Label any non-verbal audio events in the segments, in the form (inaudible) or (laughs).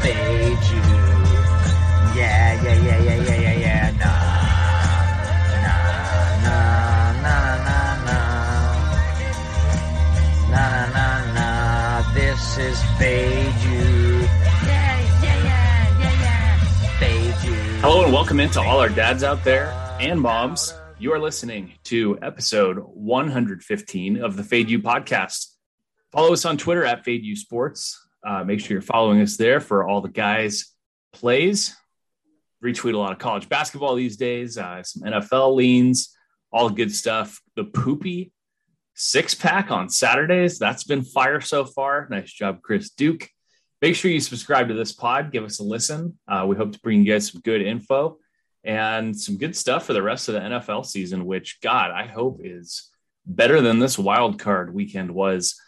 fade you. Yeah, yeah, yeah, yeah, yeah, yeah, yeah. Nah, nah, nah, nah, nah, nah, nah, nah, nah. This is fade you. Yeah, yeah, yeah, yeah. Fade you. Hello and welcome into all our dads out there and moms. You are listening to episode 115 of the Fade You podcast. Follow us on Twitter at Fade You Sports. Uh, make sure you're following us there for all the guys' plays. Retweet a lot of college basketball these days, uh, some NFL leans, all good stuff. The poopy six pack on Saturdays. That's been fire so far. Nice job, Chris Duke. Make sure you subscribe to this pod. Give us a listen. Uh, we hope to bring you guys some good info and some good stuff for the rest of the NFL season, which, God, I hope is better than this wild card weekend was.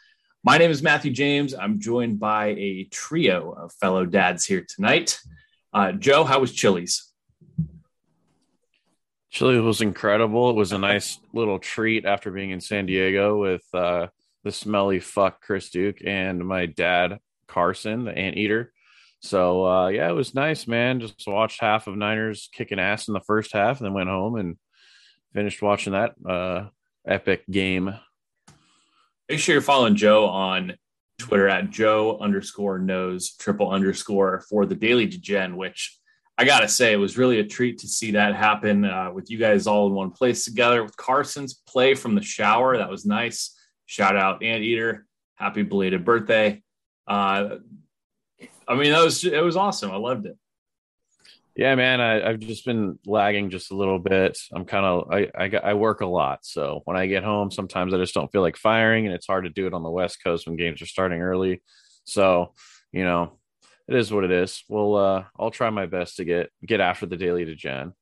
My name is Matthew James. I'm joined by a trio of fellow dads here tonight. Uh, Joe, how was Chili's? Chili was incredible. It was a nice little treat after being in San Diego with uh, the smelly fuck Chris Duke and my dad Carson, the anteater. So uh, yeah, it was nice, man. Just watched half of Niners kicking ass in the first half, and then went home and finished watching that uh, epic game. Make sure you're following Joe on Twitter at Joe underscore knows triple underscore for the Daily Degen, which I gotta say it was really a treat to see that happen uh, with you guys all in one place together with Carson's play from the shower. That was nice. Shout out Anteater. Happy belated birthday. Uh, I mean, that was it was awesome. I loved it. Yeah, man, I, have just been lagging just a little bit. I'm kind of I, I I work a lot, so when I get home, sometimes I just don't feel like firing, and it's hard to do it on the West Coast when games are starting early. So, you know, it is what it is. Well, uh, I'll try my best to get get after the daily Degen.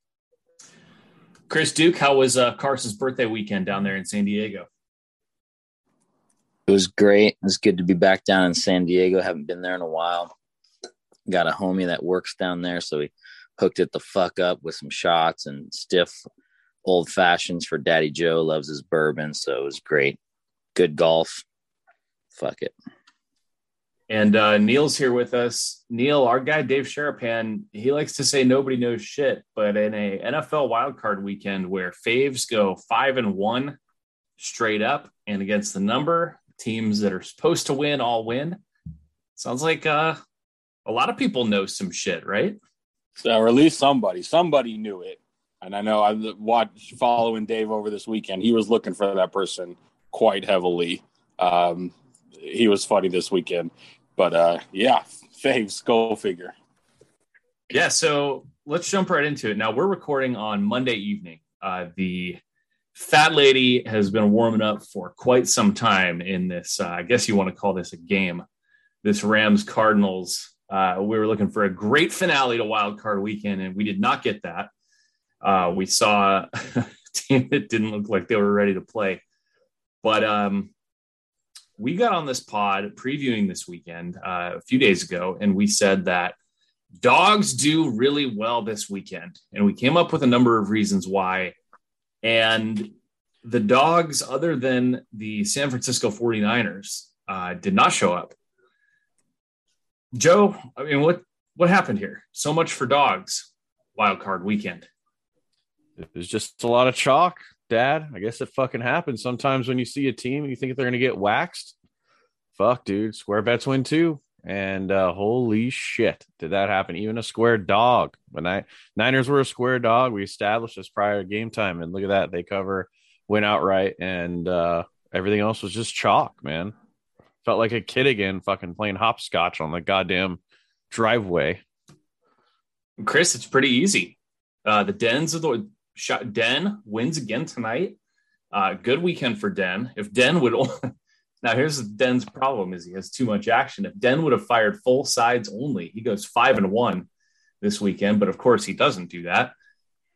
Chris Duke, how was uh, Carson's birthday weekend down there in San Diego? It was great. It was good to be back down in San Diego. Haven't been there in a while. Got a homie that works down there, so we hooked it the fuck up with some shots and stiff old fashions for Daddy Joe. Loves his bourbon, so it was great. Good golf. Fuck it. And uh, Neil's here with us. Neil, our guy Dave Sharapan, he likes to say nobody knows shit, but in a NFL wildcard weekend where faves go five and one straight up and against the number, teams that are supposed to win all win. Sounds like uh, a lot of people know some shit, right? So, or at least somebody, somebody knew it. And I know I watched following Dave over this weekend. He was looking for that person quite heavily. Um, he was funny this weekend, but uh, yeah, faves, go figure. Yeah, so let's jump right into it. Now we're recording on Monday evening. Uh, the fat lady has been warming up for quite some time in this. Uh, I guess you want to call this a game. This Rams Cardinals uh, we were looking for a great finale to Wild Card Weekend, and we did not get that. Uh, we saw (laughs) a team that didn't look like they were ready to play, but um, we got on this pod previewing this weekend uh, a few days ago, and we said that dogs do really well this weekend, and we came up with a number of reasons why. And the dogs, other than the San Francisco 49ers, uh, did not show up. Joe, I mean, what what happened here? So much for dogs. Wild card weekend. It was just a lot of chalk, Dad. I guess it fucking happens sometimes when you see a team you think they're gonna get waxed. Fuck, dude. Square bets win too. And uh, holy shit, did that happen? Even a square dog. When I Niners were a square dog, we established this prior game time, and look at that, they cover, went outright, and uh, everything else was just chalk, man. Felt like a kid again, fucking playing hopscotch on the goddamn driveway. Chris, it's pretty easy. Uh, the Dens of the shot Den wins again tonight. Uh, good weekend for Den. If Den would (laughs) now here's Den's problem is he has too much action. If Den would have fired full sides only, he goes five and one this weekend. But of course, he doesn't do that.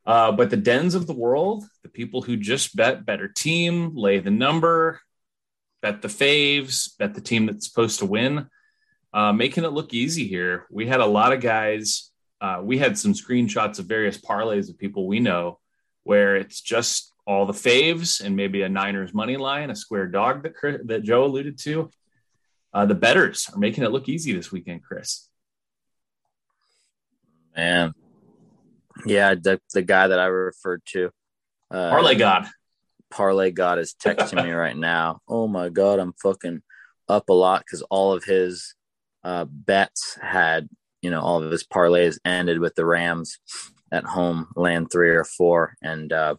Uh, but the Dens of the world, the people who just bet better team, lay the number, bet the faves, bet the team that's supposed to win, uh, making it look easy here. We had a lot of guys. Uh, we had some screenshots of various parlays of people we know where it's just all the faves and maybe a Niners money line, a square dog that that Joe alluded to. Uh, the betters are making it look easy this weekend, Chris. Man, yeah, the the guy that I referred to, uh, Parlay God. Parlay God is texting me right now. Oh my God, I'm fucking up a lot because all of his uh, bets had, you know, all of his parlays ended with the Rams at home, land three or four. And uh,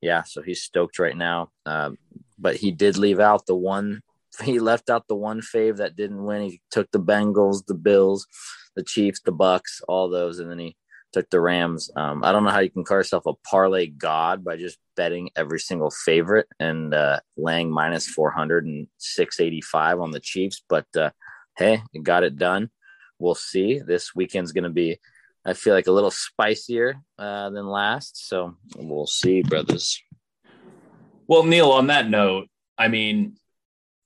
yeah, so he's stoked right now. Um, but he did leave out the one, (laughs) he left out the one fave that didn't win. He took the Bengals, the Bills, the Chiefs, the Bucks, all those. And then he took the Rams. Um, I don't know how you can call yourself a parlay god by just betting every single favorite and uh, laying minus 400 and 685 on the Chiefs. But uh, hey, you got it done. We'll see. This weekend's going to be, I feel like, a little spicier uh, than last. So we'll see, brothers. Well, Neil, on that note, I mean,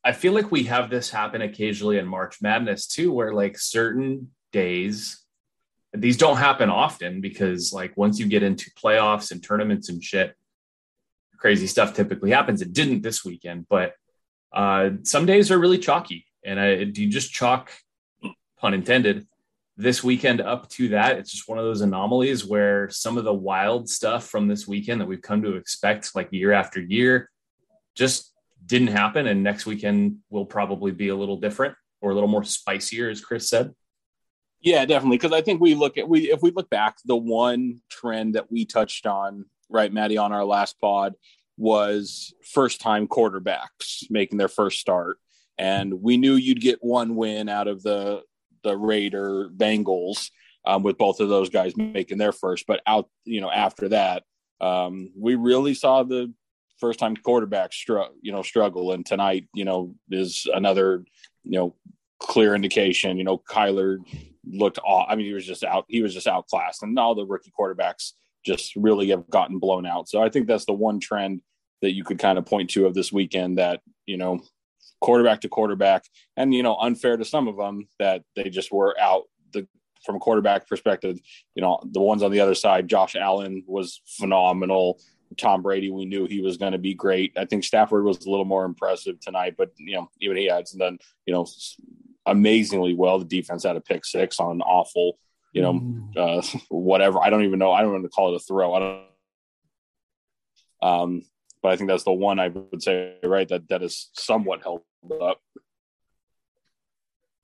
I feel like we have this happen occasionally in March Madness too, where like certain days these don't happen often because like once you get into playoffs and tournaments and shit crazy stuff typically happens. It didn't this weekend but uh some days are really chalky. And I, do you just chalk pun intended this weekend up to that? It's just one of those anomalies where some of the wild stuff from this weekend that we've come to expect like year after year just didn't happen. And next weekend will probably be a little different or a little more spicier as chris said Yeah, definitely. Because I think we look at we if we look back, the one trend that we touched on, right, Maddie, on our last pod was first time quarterbacks making their first start. And we knew you'd get one win out of the the Raider Bengals um, with both of those guys making their first. But out, you know, after that, um, we really saw the first time quarterback str- you know struggle. And tonight, you know, is another you know clear indication. You know, Kyler looked off. I mean, he was just out. He was just outclassed, and all the rookie quarterbacks just really have gotten blown out. So I think that's the one trend that you could kind of point to of this weekend that you know, quarterback to quarterback, and you know, unfair to some of them that they just were out. The from a quarterback perspective, you know, the ones on the other side, Josh Allen was phenomenal. Tom Brady, we knew he was going to be great. I think Stafford was a little more impressive tonight, but you know, even he had done, you know, amazingly well. The defense had a pick six on an awful, you know, uh, (laughs) whatever. I don't even know. I don't want to call it a throw. I don't. Um, but I think that's the one I would say, right, that that is somewhat held up.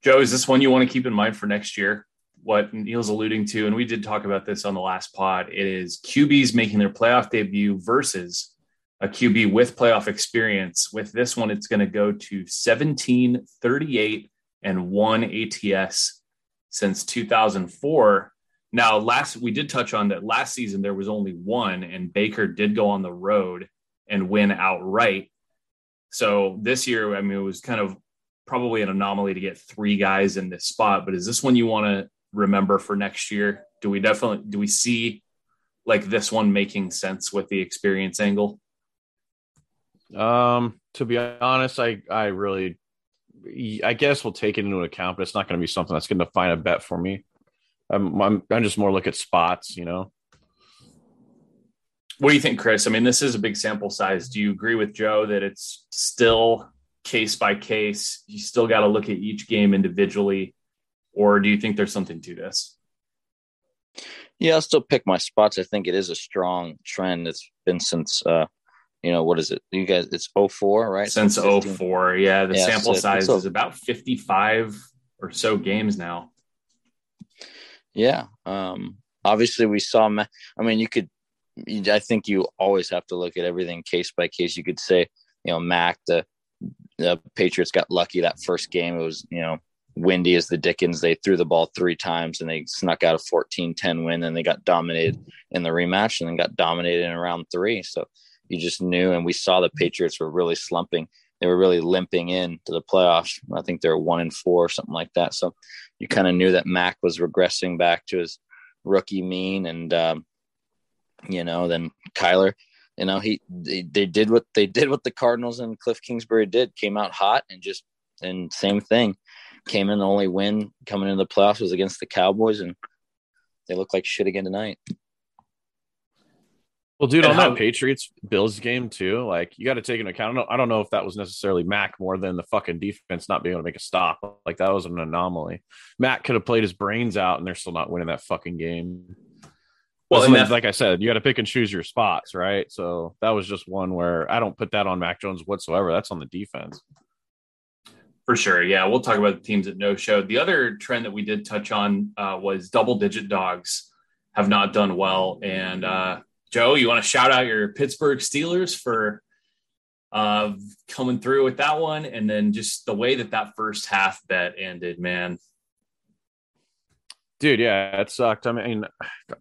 Joe, is this one you want to keep in mind for next year? What Neil's alluding to, and we did talk about this on the last pod, it is QBs making their playoff debut versus a QB with playoff experience. With this one, it's going to go to 17, 38, and one ATS since 2004. Now, last we did touch on that last season, there was only one, and Baker did go on the road and win outright. So this year, I mean, it was kind of probably an anomaly to get three guys in this spot. But is this one you want to remember for next year? Do we definitely do we see like this one making sense with the experience angle? Um, to be honest, I I really, I guess we'll take it into account, but it's not going to be something that's going to find a bet for me. I'm, I'm I'm just more look at spots, you know. What do you think, Chris? I mean, this is a big sample size. Do you agree with Joe that it's still case by case? You still got to look at each game individually, or do you think there's something to this? Yeah, I'll still pick my spots. I think it is a strong trend. It's been since uh you know what is it? You guys it's 04, right? Since 15. 04. Yeah, the Yeah, sample so- size so- is about 55 or so games now. Yeah. Um obviously we saw I mean you could I think you always have to look at everything case by case. You could say, you know, Mac the the Patriots got lucky that first game. It was, you know, windy as the Dickens. They threw the ball three times and they snuck out a 14-10 win and they got dominated in the rematch and then got dominated in round three. So you just knew and we saw the Patriots were really slumping. They were really limping in to the playoffs. I think they're one and four or something like that. So you kind of knew that Mac was regressing back to his rookie mean and um, you know, then Kyler, you know, he they, they did what they did what the Cardinals and Cliff Kingsbury did, came out hot and just and same thing. Came in the only win coming into the playoffs was against the Cowboys and they look like shit again tonight. Well, dude, And on how- that Patriots Bills game too, like you got to take into account. I don't, know, I don't know if that was necessarily Mac more than the fucking defense not being able to make a stop. Like that was an anomaly. Mac could have played his brains out, and they're still not winning that fucking game. Well, that- like I said, you got to pick and choose your spots, right? So that was just one where I don't put that on Mac Jones whatsoever. That's on the defense. For sure. Yeah. We'll talk about the teams that no showed. The other trend that we did touch on uh, was double digit dogs have not done well. And uh, Joe, you want to shout out your Pittsburgh Steelers for uh, coming through with that one. And then just the way that that first half bet ended, man. Dude, yeah, it sucked. I mean,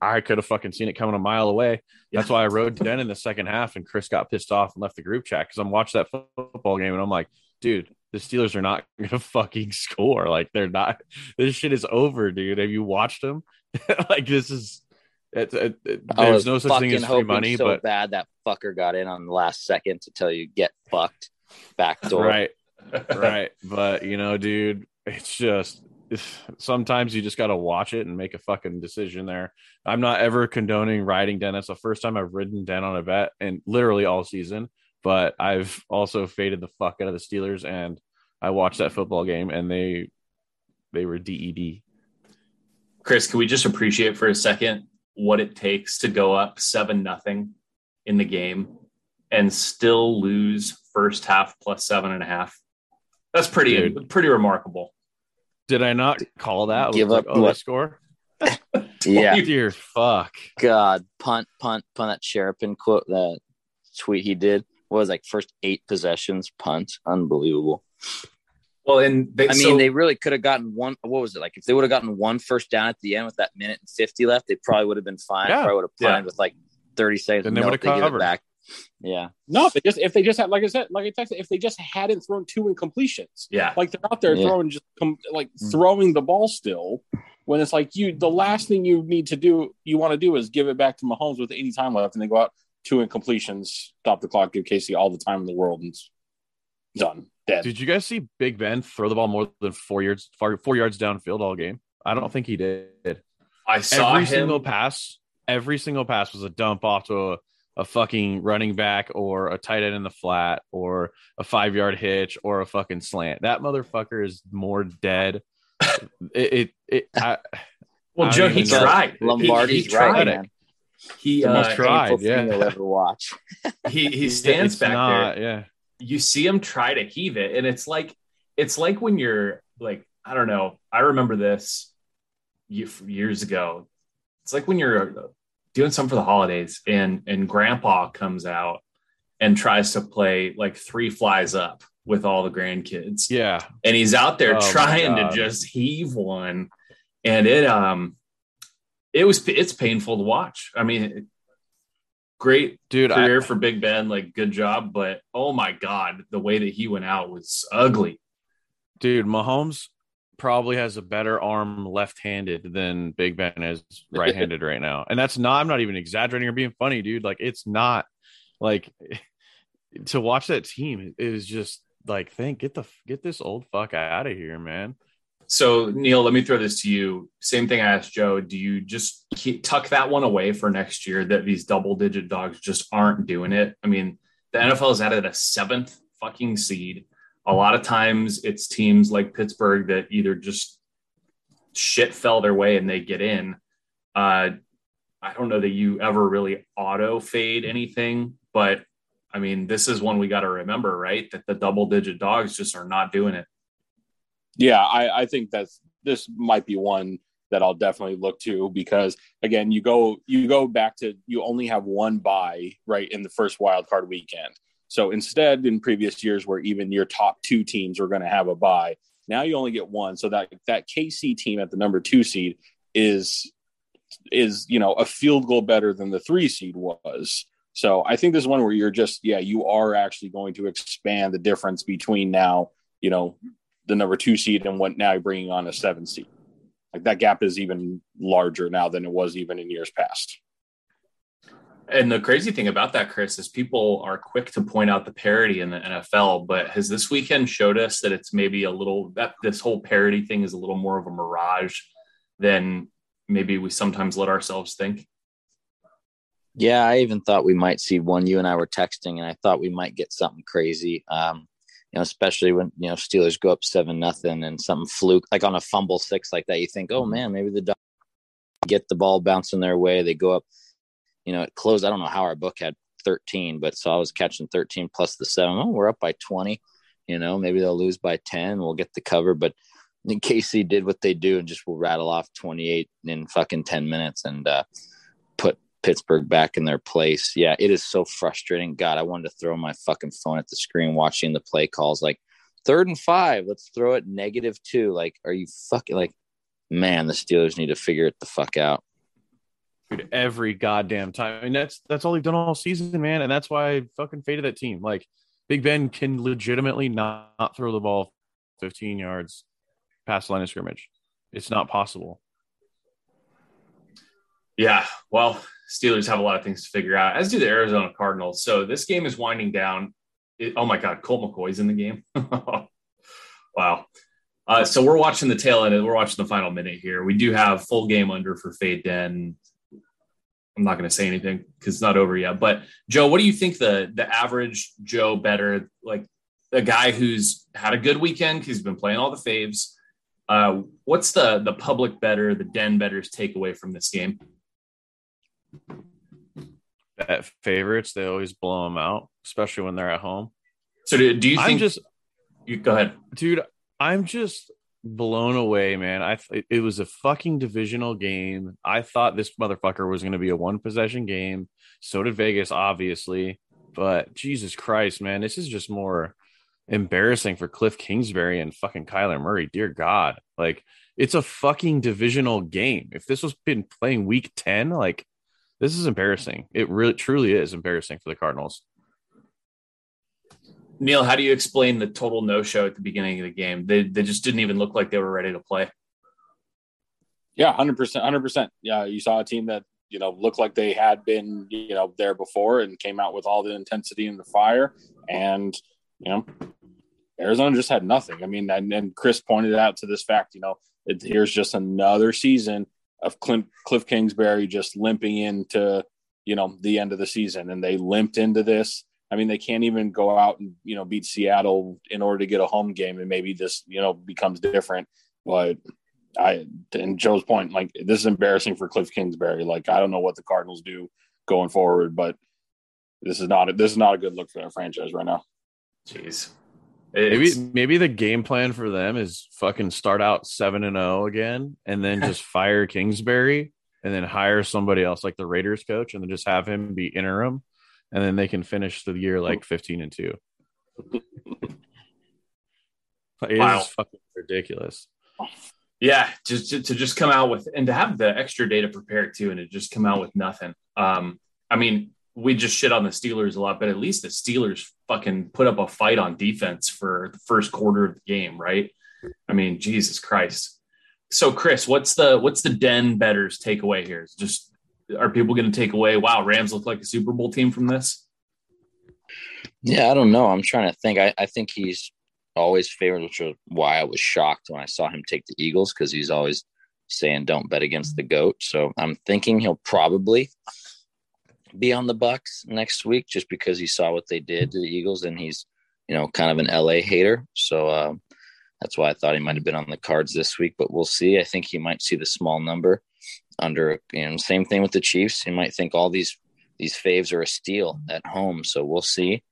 I could have fucking seen it coming a mile away. That's why I rode Den in the second half, and Chris got pissed off and left the group chat because I'm watching that football game, and I'm like, dude, the Steelers are not (laughs) gonna fucking score. Like they're not. This shit is over, dude. Have you watched them? (laughs) like this is. It, it, it- there's no such thing as free money, so but bad that fucker got in on the last second to tell you get fucked back door. right, (laughs) right. But you know, dude, it's just sometimes you just got to watch it and make a fucking decision there. I'm not ever condoning riding Den. That's the first time I've ridden Den on a bet and literally all season. But I've also faded the fuck out of the Steelers and I watched that football game and they they were E DED. Chris, can we just appreciate for a second what it takes to go up seven nothing in the game and still lose first half plus seven and a half? That's pretty Dude. pretty remarkable. Did I not call that? I was Give like, up oh, they score? (laughs) (laughs) Yeah. Dear fuck. God, punt, punt, punt. That Sherpin quote, that tweet he did what was like first eight possessions, punt. Unbelievable. Well, and they, I mean, so- they really could have gotten one. What was it like? If they would have gotten one first down at the end with that minute and fifty left, they probably would have been fine. Yeah. Probably would have punted Yeah. with like thirty seconds. And then they would have give covered. back. Yeah, No, if they just if they just had like I said, like I texted, if they just hadn't thrown two incompletions, yeah, like they're out there Yeah. throwing just com- like mm. throwing the ball still. When it's like you, the last thing you need to do, you want to do is give it back to Mahomes with any time left, and they go out two incompletions, stop the clock, give Casey all the time in the world, and it's done, dead. Did you guys see Big Ben throw the ball more than four yards far, four yards downfield all game? I don't think he did. I saw every him. single pass, every single pass was a dump off to a, a fucking running back or a tight end in the flat or a five yard hitch or a fucking slant. That motherfucker is more dead. (laughs) it, it, it I, well, I Joe, he know. tried. Lombardi's he, he tried. right, man. He The uh, tried, yeah. thing you'll ever watch. (laughs) he he stands it's back not, there. Yeah. You see him try to heave it, and it's like it's like when you're like I don't know. I remember this years ago. It's like when you're doing something for the holidays, and and Grandpa comes out and tries to play like three flies up with all the grandkids. Yeah. and he's out there Oh, trying to just heave one and it um it was it's painful to watch i mean great Dude, I, career for big ben like good job but oh my god the way that he went out was ugly dude, Mahomes probably has a better arm left-handed than Big Ben is (laughs) right-handed right now. And that's not I'm not even exaggerating or being funny, dude. Like it's not like (laughs) to watch that team is just like think get the get this old fuck out of here, man. So neil let me throw this to you. Same thing i asked joe. Do you just keep, tuck that one away for next year that these double digit dogs just aren't doing it? I mean the nfl has added a seventh fucking seed. A lot of times it's teams like pittsburgh that either just shit fell their way and they get in. Uh i don't know that you ever really auto fade anything but i mean this is one we got to remember right? That the double digit dogs just are not doing it Yeah, I, I think that's this might be one that I'll definitely look to because again, you go you go back to you only have one buy right in the first wild card weekend. So instead, in previous years where even your top two teams were going to have a buy, now you only get one. So that that KC team at the number two seed is is you know a field goal better than the three seed was. So I think this is one where you're just yeah you are actually going to expand the difference between now you know the number two seed and what now you're bringing on a seven seed. Like that gap is even larger now than it was even in years past. And the crazy thing about that, Chris, is people are quick to point out the parity in the NFL, but has this weekend showed us that it's maybe a little that this whole parity thing is a little more of a mirage than maybe we sometimes let ourselves think? Yeah, I even thought we might see one. You and I were texting, and I thought we might get something crazy. Um, you know, especially when you know Steelers go up seven nothing and something fluke like on a fumble six like that. You think, oh man, maybe the get the ball bouncing their way. They go up. You know, it closed. I don't know how our book had 13, but so I was catching 13 plus the seven. Oh, we're up by 20. You know, maybe they'll lose by 10. We'll get the cover, but (laughs) in KC did what they do and just will rattle off 28 in fucking 10 minutes and uh, Pittsburgh back in their place. Yeah, it is so frustrating. God, I wanted to throw my fucking phone at the screen watching the play calls. Like third and five, let's throw it negative two. Like, are you fucking like, man, the Steelers need to figure it the fuck out. Dude, every goddamn time. I mean, that's that's all they've done all season, man. And that's why I fucking faded that team. Like Big Ben can legitimately not, not throw the ball 15 yards past the line of scrimmage. It's not possible. Yeah, well, Steelers have a lot of things to figure out, as do the Arizona Cardinals. So this game is winding down. It, oh my God, Colt McCoy's in the game. (laughs) wow. Uh, so we're watching the tail end. We're watching the final minute here. We do have full game under for Fade Den. I'm not going to say anything because it's not over yet. But Joe, what do you think the the average Joe better, like a guy who's had a good weekend he's been playing all the faves? Uh, what's the the public better, the den betters takeaway from this game? Bet favorites, they always blow them out, especially when they're at home. So do, do you think? I'm just, you go ahead, dude. I'm just blown away, man. I it was a fucking divisional game. I thought this motherfucker was going to be a one possession game. So did Vegas, obviously. But Jesus Christ, man, this is just more embarrassing for Cliff Kingsbury and fucking Kyler Murray. Dear God, like it's a fucking divisional game. If this was been playing week ten, like this is embarrassing. It really, truly is embarrassing for the Cardinals. Neil, how do you explain the total no show at the beginning of the game? They they just didn't even look like they were ready to play. Yeah, hundred percent, hundred percent. Yeah, you saw a team that you know looked like they had been you know there before and came out with all the intensity and the fire, and you know Arizona just had nothing. I mean, and, and Chris pointed out to this fact. You know, it, here's just another season of Clint, Cliff Kingsbury just limping into you know the end of the season, and they limped into this. I mean, they can't even go out and you know beat Seattle in order to get a home game, and maybe this you know becomes different. But I, and Joe's point, like this is embarrassing for Cliff Kingsbury. Like I don't know what the Cardinals do going forward, but this is not a, this is not a good look for their franchise right now. Jeez. It's... Maybe maybe the game plan for them is fucking start out seven and zero oh again, and then just fire Kingsbury, and then hire somebody else like the Raiders coach, and then just have him be interim, and then they can finish the year like fifteen and two. (laughs) It wow. is fucking ridiculous. Yeah, just to, to, just come out with and to have the extra data prepared too, and to just come out with nothing. Um, I mean, we just shit on the Steelers a lot, but at least the Steelers fucking put up a fight on defense for the first quarter of the game, right? I mean, Jesus Christ. So, Chris, what's the what's the Den betters takeaway here? Is just are people going to take away? Wow, Rams look like a Super Bowl team from this. Yeah, I don't know. I'm trying to think. I, I think he's always favored, which is why I was shocked when I saw him take the Eagles because he's always saying don't bet against the goat. So I'm thinking he'll probably be on the Bucks next week just because he saw what they did to the Eagles and he's you know kind of an LA hater. So um, that's why I thought he might have been on the cards this week, but we'll see. I think he might see the small number under you know same thing with the Chiefs. He might think all these these faves are a steal at home, so we'll see.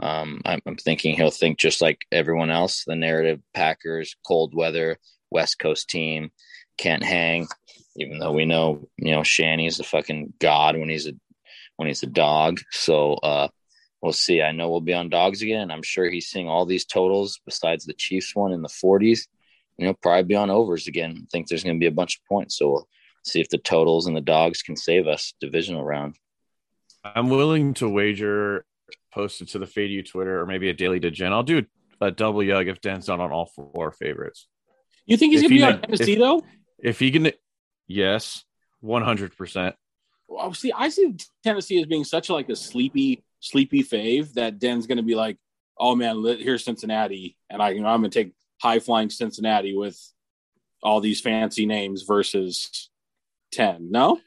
Um, I'm, I'm thinking he'll think just like everyone else. The narrative: Packers, cold weather, West Coast team can't hang. Even though we know, you know, Shanny's the fucking god when he's a when he's a dog. So uh, we'll see. I know we'll be on dogs again. I'm sure he's seeing all these totals besides the Chiefs one in the 40s. You know, probably be on overs again. I think there's going to be a bunch of points. So we'll see if the totals and the dogs can save us divisional round. I'm willing to wager post it to the Fade You Twitter or maybe a daily degen. I'll do a double yug if Dan's not on all four favorites. You think he's going to be on Tennessee if, though? If he can, yes, 100% well, see, I see Tennessee as being such like a sleepy, sleepy fave that Den's going to be like, oh man, here's Cincinnati, and I, you know, I'm going to take high flying Cincinnati with all these fancy names versus ten. No,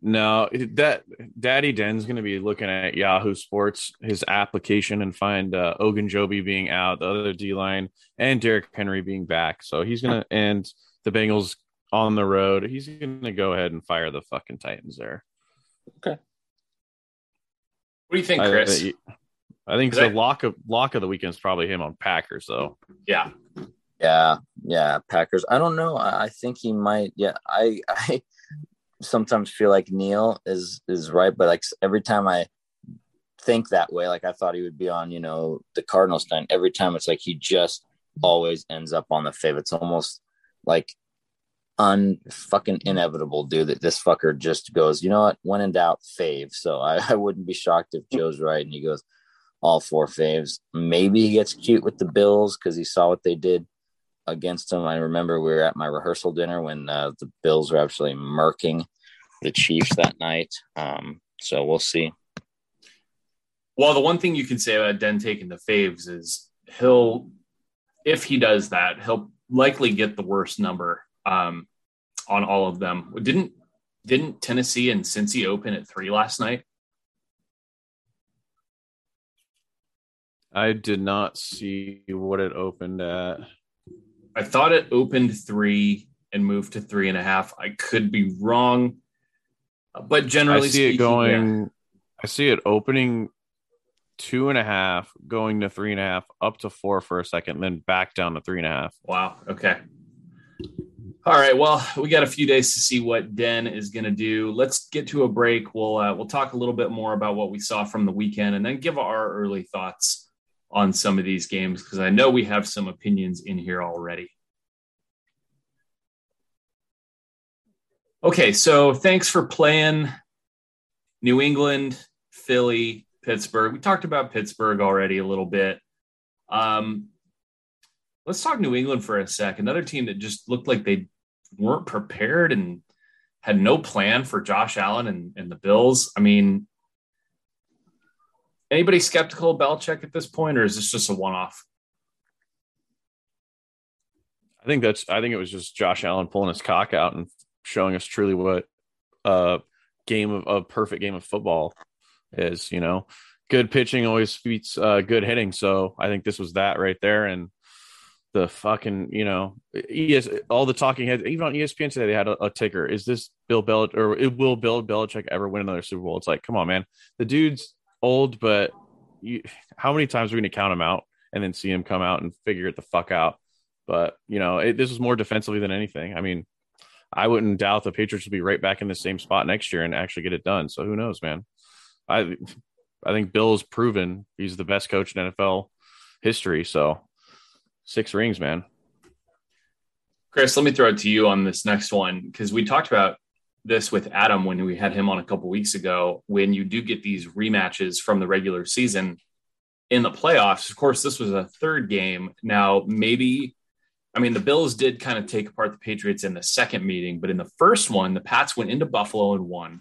No, that Daddy Den's going to be looking at Yahoo Sports, his application, and find uh, Ogunjobi being out, the other D line, and Derrick Henry being back. So he's going to, and the Bengals on the road. He's going to go ahead and fire the fucking Titans there. What do you think, I, Chris? I think the that- lock of lock of the weekend is probably him on Packers though. yeah. Yeah, yeah, Packers. I don't know. I, I think he might. Yeah, I (laughs) I sometimes feel like Neil is is right, but like every time I think that way, like I thought he would be on, you know, the Cardinals stand. Every time it's like he just always ends up on the fave. It's almost like unfucking inevitable, dude. That this fucker just goes, you know what? When in doubt, fave. So I, (laughs) I wouldn't be shocked if Joe's right and he goes all four faves. Maybe he gets cute with the Bills because he saw what they did against them. I remember we were at my rehearsal dinner when uh, the Bills were actually murking the Chiefs that night. Um, so we'll see. Well, the one thing you can say about Den taking the faves is he'll, if he does that, he'll likely get the worst number um, on all of them. Didn't didn't Tennessee and Cincy open at three last night? I did not see what it opened at. I thought it opened three and moved to three and a half. I could be wrong, but generally, I see it speaking, going. yeah. I see it opening two and a half, going to three and a half, up to four for a second, then back down to three and a half. Wow. Okay. All right. Well, we got a few days to see what Den is going to do. Let's get to a break. We'll uh, we'll talk a little bit more about what we saw from the weekend, and then give our early thoughts on some of these games because I know we have some opinions in here already. Okay, so thanks for playing New England, Philly, Pittsburgh. We talked about Pittsburgh already a little bit. Um, let's talk New England for a sec. Another team that just looked like they weren't prepared and had no plan for Josh Allen and, and the Bills. I mean, anybody skeptical of Belichick at this point, or is this just a one off? I think that's. I think it was just Josh Allen pulling his cock out and showing us truly what a game of a perfect game of football is. You know, good pitching always beats uh, good hitting. So I think this was that right there. And the fucking you know, ES, all the talking heads, even on ESPN today, they had a, a ticker. Is this Bill Belich or it will Bill Belichick ever win another Super Bowl? It's like, come on, man. The dude's old, but you, how many times are we to count him out and then see him come out and figure it the fuck out? But you know, it, this was more defensively than anything. I mean, I wouldn't doubt the Patriots will be right back in the same spot next year and actually get it done. So who knows, man? I I think Bill's proven he's the best coach in NFL history. So six rings, man. Chris, let me throw it to you on this next one because we talked about this with Adam when we had him on a couple weeks ago. When you do get these rematches from the regular season in the playoffs, of course, this was a third game. Now, maybe, I mean, the Bills did kind of take apart the Patriots in the second meeting, but in the first one, the Pats went into Buffalo and won.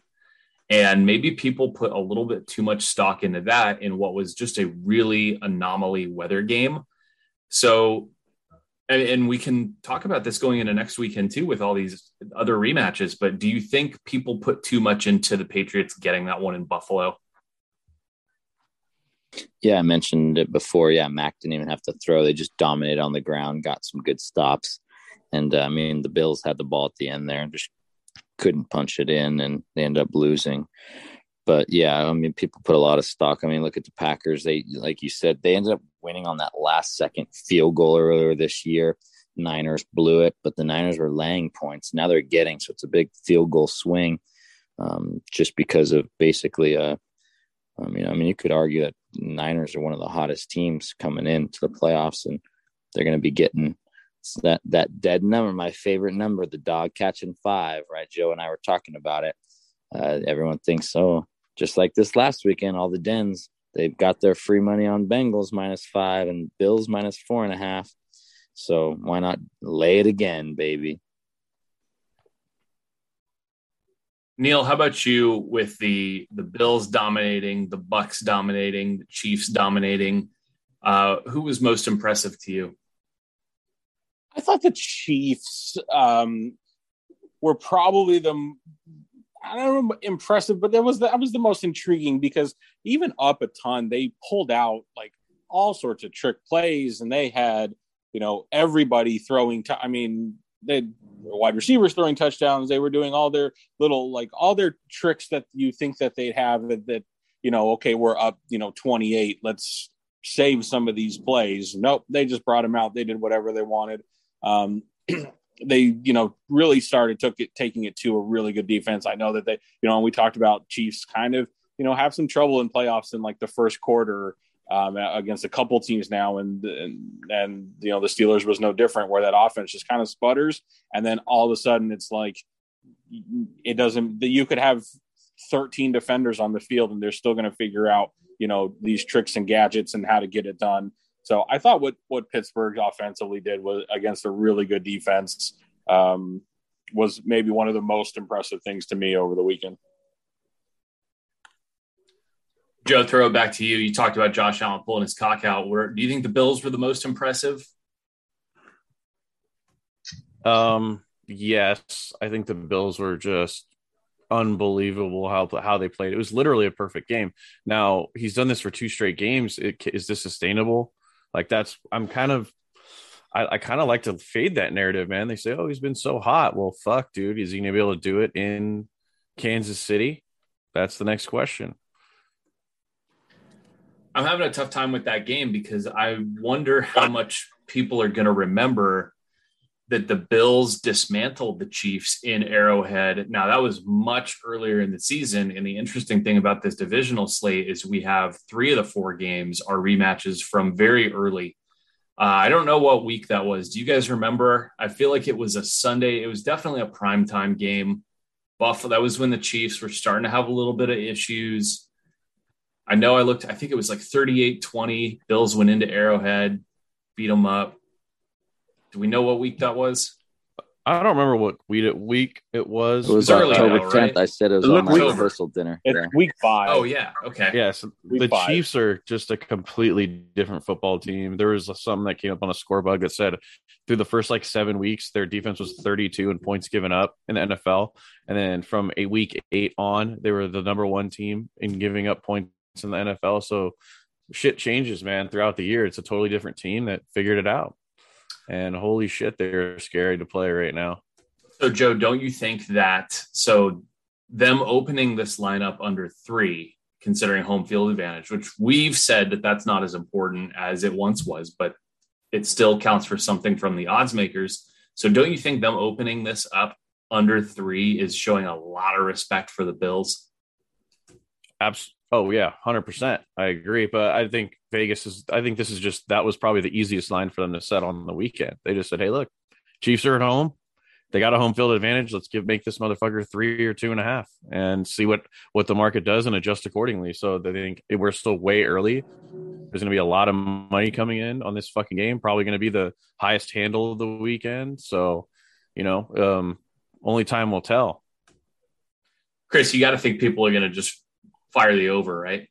And maybe people put a little bit too much stock into that in what was just a really anomaly weather game. So, and, and we can talk about this going into next weekend too with all these other rematches. But do you think people put too much into the Patriots getting that one in Buffalo? Yeah, I mentioned it before. Yeah, Mac didn't even have to throw; they just dominated on the ground, got some good stops, and uh, I mean the Bills had the ball at the end there and just couldn't punch it in, and they ended up losing. But yeah, I mean, people put a lot of stock. I mean, look at the Packers. They, like you said, they ended up winning on that last second field goal earlier this year. Niners blew it, but the Niners were laying points. Now they're getting, so it's a big field goal swing, um, just because of basically a. I mean, I mean, you could argue that Niners are one of the hottest teams coming into the playoffs, and they're going to be getting that that dead number. My favorite number, the dog catching five. Right, Joe and I were talking about it. Uh, everyone thinks so. Just like this last weekend, all the dens they've got their free money on Bengals minus five and Bills minus four and a half. So why not lay it again, baby? Neil, how about you with the the Bills dominating, the Bucks dominating, the Chiefs dominating? Uh, who was most impressive to you? I thought the Chiefs um, were probably the I don't know, impressive, but that was the, that was the most intriguing because even up a ton, they pulled out like all sorts of trick plays, and they had you know everybody throwing. T- I mean, they wide receivers throwing touchdowns. They were doing all their little like all their tricks that you think that they'd have that, that you know, okay, we're up, you know, 28. Let's save some of these plays. Nope, they just brought them out. They did whatever they wanted. Um, (clears throat) they, you know, really started took it taking it to a really good defense. I know that they, you know, and we talked about Chiefs kind of, you know, have some trouble in playoffs in like the first quarter um, against a couple teams now, and, and and you know the Steelers was no different, where that offense just kind of sputters, and then all of a sudden it's like it doesn't. You could have 13 defenders on the field, and they're still going to figure out you know these tricks and gadgets and how to get it done. So I thought what what Pittsburgh offensively did was against a really good defense um, was maybe one of the most impressive things to me over the weekend. Joe, throw it back to you. You talked about Josh Allen pulling his cock out. Where do you think the Bills were the most impressive? Um, yes, I think the Bills were just unbelievable how how they played. It was literally a perfect game. Now he's done this for two straight games. It, is this sustainable? Like that's I'm kind of I, I kind of like to fade that narrative, man. They say, "Oh, he's been so hot." Well, fuck, dude, is he gonna be able to do it in Kansas City? That's the next question. I'm having a tough time with that game because I wonder how much people are going to remember that the Bills dismantled the Chiefs in Arrowhead. Now, that was much earlier in the season. And the interesting thing about this divisional slate is we have three of the four games are rematches from very early. Uh, I don't know what week that was. Do you guys remember? I feel like it was a Sunday. It was definitely a primetime game. Buffalo, that was when the Chiefs were starting to have a little bit of issues. I know I looked, I think it was like 38 20. Bills went into Arrowhead, beat them up. Do we know what week that was? I don't remember what week it, week it was. It was, October 10th. Right? I said it was on my rehearsal dinner. It's yeah. week five. Oh, yeah. Okay. Yes. Yeah, the five. Chiefs are just a completely different football team. There was something that came up on a score bug that said through the first like seven weeks, their defense was 32 and points given up in the NFL. And then from a week eight on, they were the number one team in giving up points in the NFL. So shit changes, man, throughout the year. It's a totally different team that figured it out. And holy shit, they're scary to play right now. So, Joe, don't you think that so them opening this lineup under three, considering home field advantage, which we've said that that's not as important as it once was, but it still counts for something from the odds makers. So, don't you think them opening this up under three is showing a lot of respect for the Bills? Absolutely. Oh yeah, hundred percent. I agree, but I think Vegas is. I think this is just that was probably the easiest line for them to set on the weekend. They just said, "Hey, look, Chiefs are at home. They got a home field advantage. Let's give make this motherfucker three or two and a half, and see what what the market does and adjust accordingly." So they think we're still way early. There's going to be a lot of money coming in on this fucking game. Probably going to be the highest handle of the weekend. So, you know, um, only time will tell. Chris, you got to think people are going to just fire the over, right?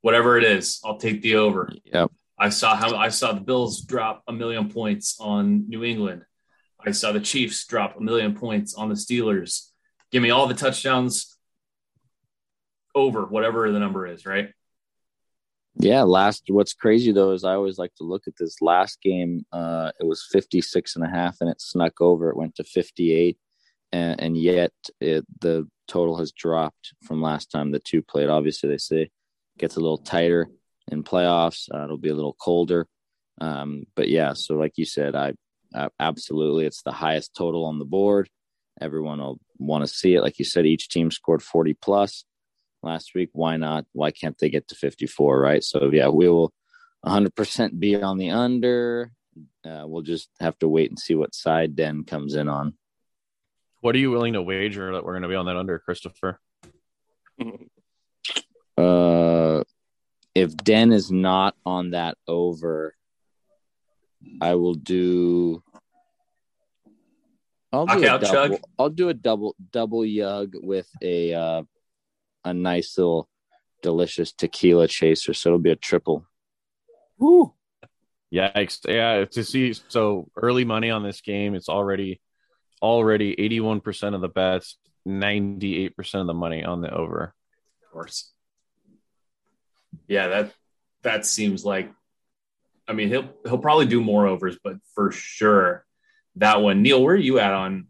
Whatever it is, I'll take the over. Yep. I saw how I saw the Bills drop a million points on New England. I saw the Chiefs drop a million points on the Steelers. Give me all the touchdowns over whatever the number is, right? Yeah, last what's crazy though is I always like to look at this last game. Uh it was 56 and a half and it snuck over. It went to 58 and, and yet it, the total has dropped from last time the two played. Obviously, they say gets a little tighter in playoffs. Uh, it'll be a little colder, um, but yeah. So, like you said, I, absolutely it's the highest total on the board. Everyone will want to see it. Like you said, each team scored forty plus last week. Why not? Why can't they get to fifty four? Right. So yeah, we will 100% be on the under. Uh, we'll just have to wait and see what side Den comes in on. What are you willing to wager that we're going to be on that under, Christopher? (laughs) Uh, if Den is not on that over, I will do. I'll do a double. Chug. I'll do a double double yug with a uh, a nice little delicious tequila chaser. So it'll be a triple. Woo! Yikes! Yeah, to see so early money on this game. It's already already 81% of the bets 98% of the money on the over. Of course. Yeah, that that seems like I mean he'll he'll probably do more overs, but for sure that one. Neil, where are you at on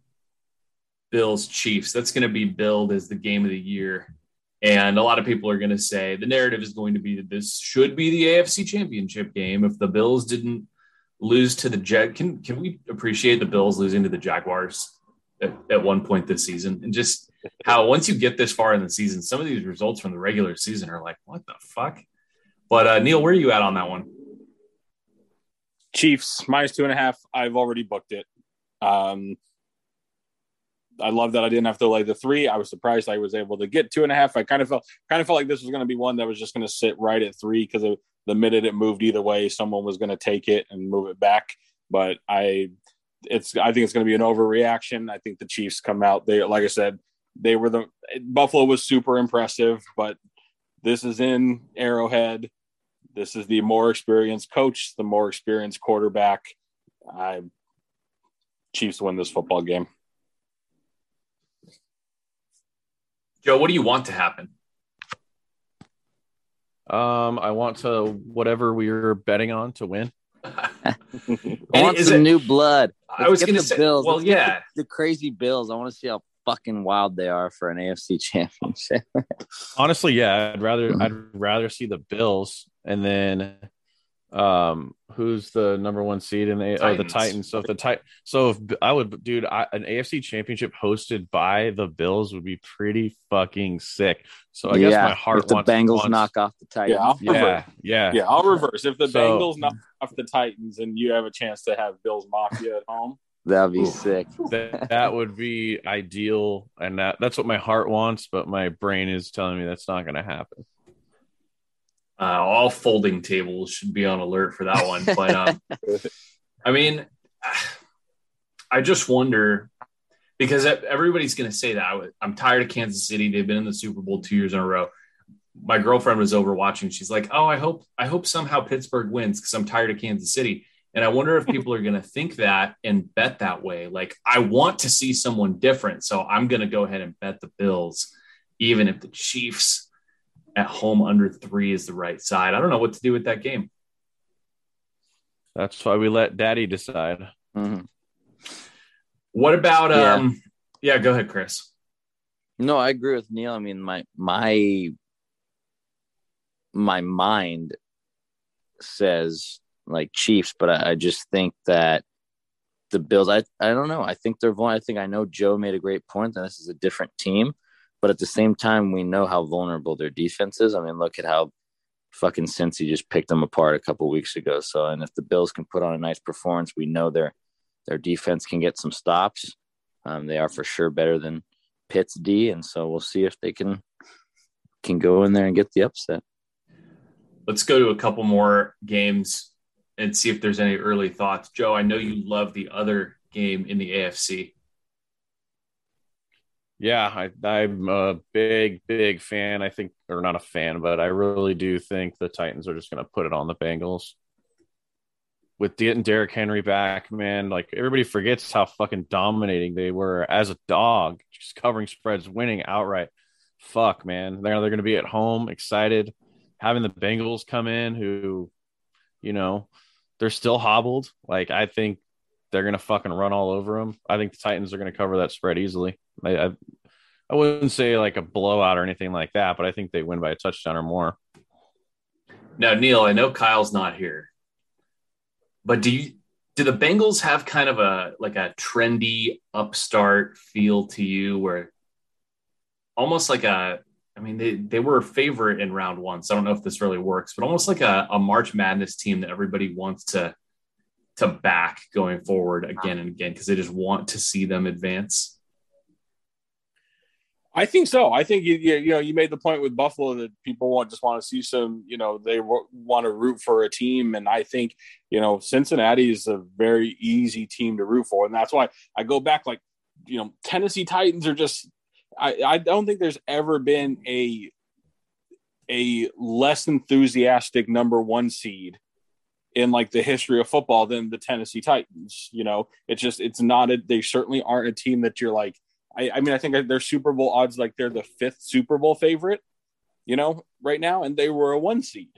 Bills Chiefs? That's going to be billed as the game of the year. And a lot of people are going to say the narrative is going to be that this should be the AFC championship game. If the Bills didn't lose to the Jet, can, can we appreciate the Bills losing to the Jaguars at, at one point this season? And just how once you get this far in the season, some of these results from the regular season are like, what the fuck? But uh, Neil, where are you at on that one? Chiefs minus two and a half. I've already booked it. Um, I love that I didn't have to lay the three. I was surprised I was able to get two and a half. I kind of felt kind of felt like this was going to be one that was just going to sit right at three because the minute it moved either way, someone was going to take it and move it back. But I, it's I think it's going to be an overreaction. I think the Chiefs come out. They like I said, they were the Buffalo was super impressive, but this is in Arrowhead. This is the more experienced coach, the more experienced quarterback. I Chiefs win this football game. Joe, what do you want to happen? Um, I want to whatever we are betting on to win. (laughs) I want some it, new blood. Let's I was going to say, Bills. well, Let's yeah, the, the, crazy Bills. I want to see how fucking wild they are for an AFC (laughs) championship. Honestly, yeah, I'd rather I'd rather see the Bills and then um who's the number one seed in the oh, the Titans. So if the tight so if I would dude I, an AFC championship hosted by the Bills would be pretty fucking sick. So I yeah, guess my heart if the wants, Bengals wants, knock off the Titans. Yeah, yeah, yeah, yeah. I'll reverse. If the so, Bengals knock off the Titans and you have a chance to have Bills Mafia at home, that'd be Ooh. sick. that, that would be ideal, and that that's what my heart wants, but my brain is telling me that's not going to happen. Uh, all folding tables should be on alert for that one. But um, (laughs) I mean, I just wonder because everybody's going to say that I'm tired of Kansas City. They've been in the Super Bowl two years in a row. My girlfriend was over watching. She's like, "Oh, I hope I hope somehow Pittsburgh wins because I'm tired of Kansas City." And I wonder if (laughs) people are going to think that and bet that way. Like, I want to see someone different, so I'm going to go ahead and bet the Bills, even if the Chiefs at home under three is the right side. I don't know what to do with that game. That's why we let Daddy decide. Mm-hmm. What about yeah. um? Yeah, go ahead, Chris. No, I agree with Neil. I mean, my my my mind says like Chiefs, but I, I just think that the Bills. I I don't know. I think they're. I think I know Joe made a great point that this is a different team. But at the same time, we know how vulnerable their defense is. I mean, look at how fucking Cincy just picked them apart a couple weeks ago. So, and if the Bills can put on a nice performance, we know their their defense can get some stops. Um, they are for sure better than Pitt's D, and so we'll see if they can can go in there and get the upset. Let's go to a couple more games and see if there's any early thoughts. Joe, I know you love the other game in the AFC. Yeah, I, I'm a big, big fan. I think, or not a fan, but I really do think the Titans are just going to put it on the Bengals. With getting Derrick Henry back, man, like everybody forgets how fucking dominating they were as a dog, just covering spreads, winning outright. Fuck, man. They're, they're going to be at home, excited, having the Bengals come in who, you know, they're still hobbled. Like, I think they're going to fucking run all over them. I think the Titans are going to cover that spread easily. I, I, I wouldn't say like a blowout or anything like that, but I think they win by a touchdown or more. Now, Neil, I know Kyle's not here, but do you do the Bengals have kind of a like a trendy upstart feel to you, where almost like a I mean, they, they were a favorite in round one. So I don't know if this really works, but almost like a, a March Madness team that everybody wants to to back going forward again and again because they just want to see them advance. I think so. I think you, you, know you made the point with Buffalo that people want just want to see some you know they w- want to root for a team, and I think you know Cincinnati is a very easy team to root for, and that's why I go back like you know Tennessee Titans are just I I don't think there's ever been a a less enthusiastic number one seed in like the history of football than the Tennessee Titans. You know, it's just it's not a they certainly aren't a team that you're like I, I mean, I think their Super Bowl odds like they're the fifth Super Bowl favorite, you know, right now, and they were a one seed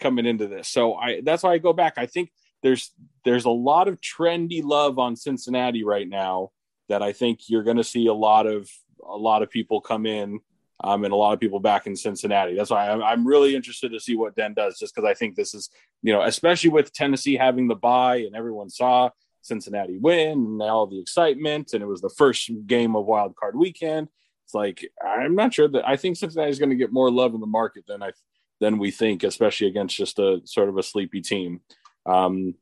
coming into this. So I that's why I go back. I think there's there's a lot of trendy love on Cincinnati right now that I think you're going to see a lot of a lot of people come in um, and a lot of people back in Cincinnati. That's why I'm, I'm really interested to see what Den does, just because I think this is, you know, especially with Tennessee having the bye and everyone saw Cincinnati win and all the excitement, and it was the first game of Wild Card Weekend. It's like I'm not sure that I think Cincinnati is going to get more love in the market than I than we think, especially against just a sort of a sleepy team. Um,